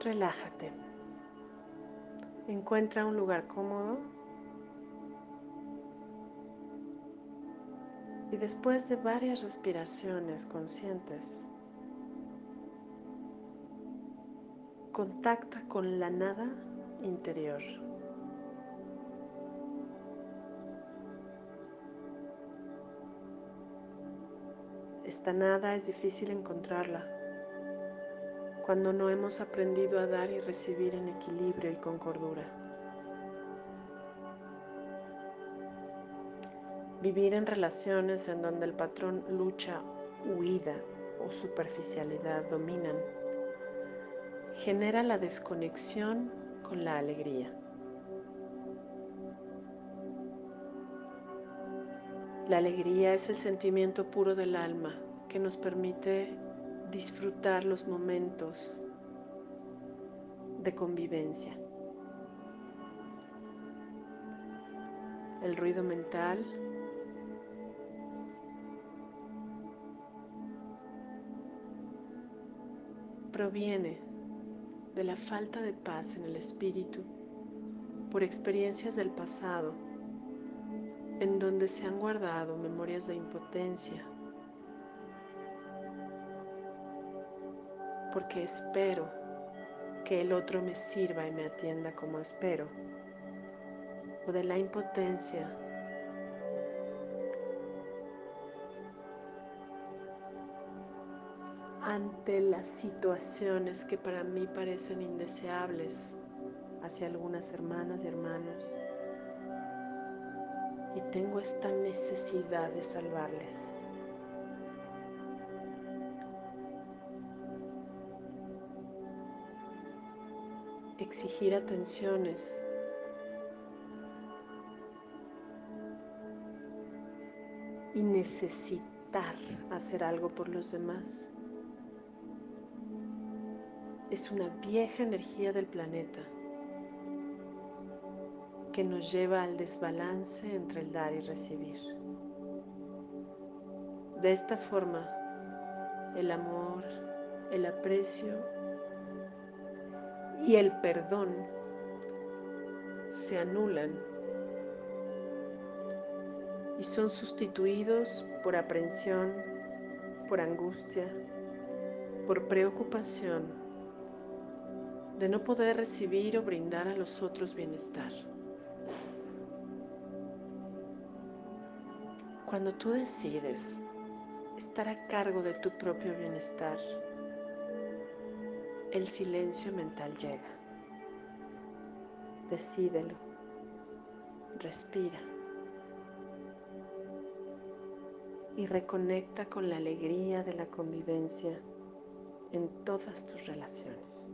relájate. Encuentra un lugar cómodo y después de varias respiraciones conscientes, contacta con la nada interior. Esta nada es difícil encontrarla cuando no hemos aprendido a dar y recibir en equilibrio y con cordura. Vivir en relaciones en donde el patrón lucha, huida o superficialidad dominan genera la desconexión con la alegría. La alegría es el sentimiento puro del alma que nos permite disfrutar los momentos de convivencia. El ruido mental proviene de la falta de paz en el espíritu por experiencias del pasado en donde se han guardado memorias de impotencia, porque espero que el otro me sirva y me atienda como espero, o de la impotencia. Ante las situaciones que para mí parecen indeseables hacia algunas hermanas y hermanos. Y tengo esta necesidad de salvarles. Exigir atenciones. Y necesitar hacer algo por los demás. Es una vieja energía del planeta que nos lleva al desbalance entre el dar y recibir. De esta forma, el amor, el aprecio y el perdón se anulan y son sustituidos por aprensión, por angustia, por preocupación de no poder recibir o brindar a los otros bienestar. Cuando tú decides estar a cargo de tu propio bienestar, el silencio mental llega. Decídelo. Respira. Y reconecta con la alegría de la convivencia en todas tus relaciones.